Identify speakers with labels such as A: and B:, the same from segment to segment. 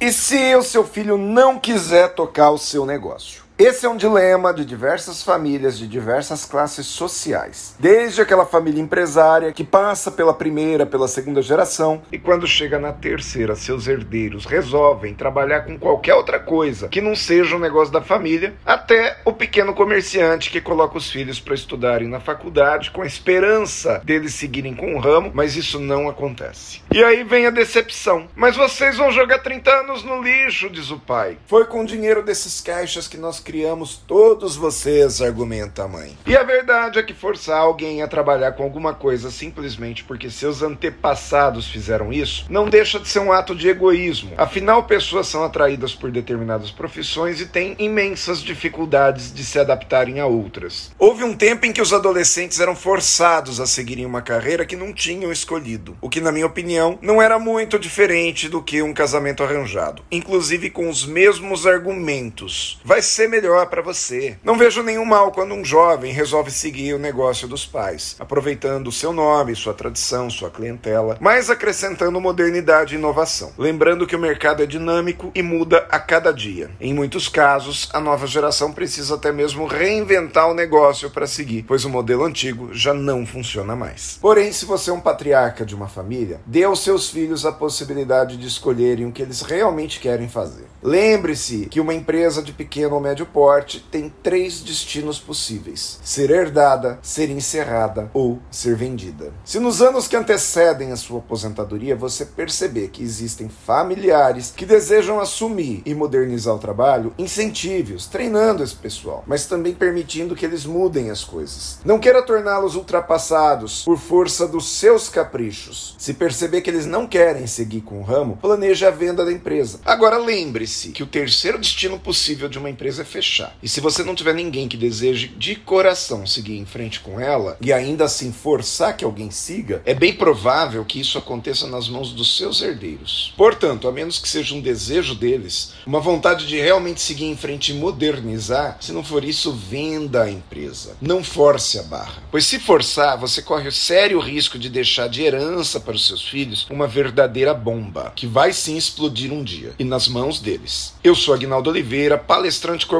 A: E se o seu filho não quiser tocar o seu negócio? Esse é um dilema de diversas famílias de diversas classes sociais. Desde aquela família empresária que passa pela primeira, pela segunda geração e quando chega na terceira, seus herdeiros resolvem trabalhar com qualquer outra coisa que não seja um negócio da família, até o pequeno comerciante que coloca os filhos para estudarem na faculdade com a esperança deles seguirem com o ramo, mas isso não acontece. E aí vem a decepção. Mas vocês vão jogar 30 anos no lixo, diz o pai. Foi com o dinheiro desses caixas que nós criamos todos vocês, argumenta a mãe. E a verdade é que forçar alguém a trabalhar com alguma coisa simplesmente porque seus antepassados fizeram isso não deixa de ser um ato de egoísmo. Afinal, pessoas são atraídas por determinadas profissões e têm imensas dificuldades de se adaptarem a outras. Houve um tempo em que os adolescentes eram forçados a seguirem uma carreira que não tinham escolhido, o que, na minha opinião, não era muito diferente do que um casamento arranjado, inclusive com os mesmos argumentos. Vai ser melhor para você. Não vejo nenhum mal quando um jovem resolve seguir o negócio dos pais, aproveitando o seu nome, sua tradição, sua clientela, mas acrescentando modernidade e inovação. Lembrando que o mercado é dinâmico e muda a cada dia. Em muitos casos, a nova geração precisa até mesmo reinventar o negócio para seguir, pois o modelo antigo já não funciona mais. Porém, se você é um patriarca de uma família, dê aos seus filhos a possibilidade de escolherem o que eles realmente querem fazer. Lembre-se que uma empresa de pequeno ou médio porte tem três destinos possíveis: ser herdada, ser encerrada ou ser vendida. Se nos anos que antecedem a sua aposentadoria você perceber que existem familiares que desejam assumir e modernizar o trabalho, incentive-os, treinando esse pessoal, mas também permitindo que eles mudem as coisas. Não queira torná-los ultrapassados por força dos seus caprichos. Se perceber que eles não querem seguir com o ramo, planeje a venda da empresa. Agora lembre lembre-se que o terceiro destino possível de uma empresa é fechar. E se você não tiver ninguém que deseje de coração seguir em frente com ela e ainda assim forçar que alguém siga, é bem provável que isso aconteça nas mãos dos seus herdeiros. Portanto, a menos que seja um desejo deles, uma vontade de realmente seguir em frente e modernizar, se não for isso, venda a empresa. Não force a barra. Pois se forçar, você corre o sério risco de deixar de herança para os seus filhos uma verdadeira bomba, que vai sim explodir um dia. E nas mãos deles. Eu sou Agnaldo Oliveira, palestrante corporativo,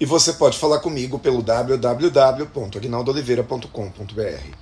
A: e você pode falar comigo pelo www.agnaldooliveira.com.br.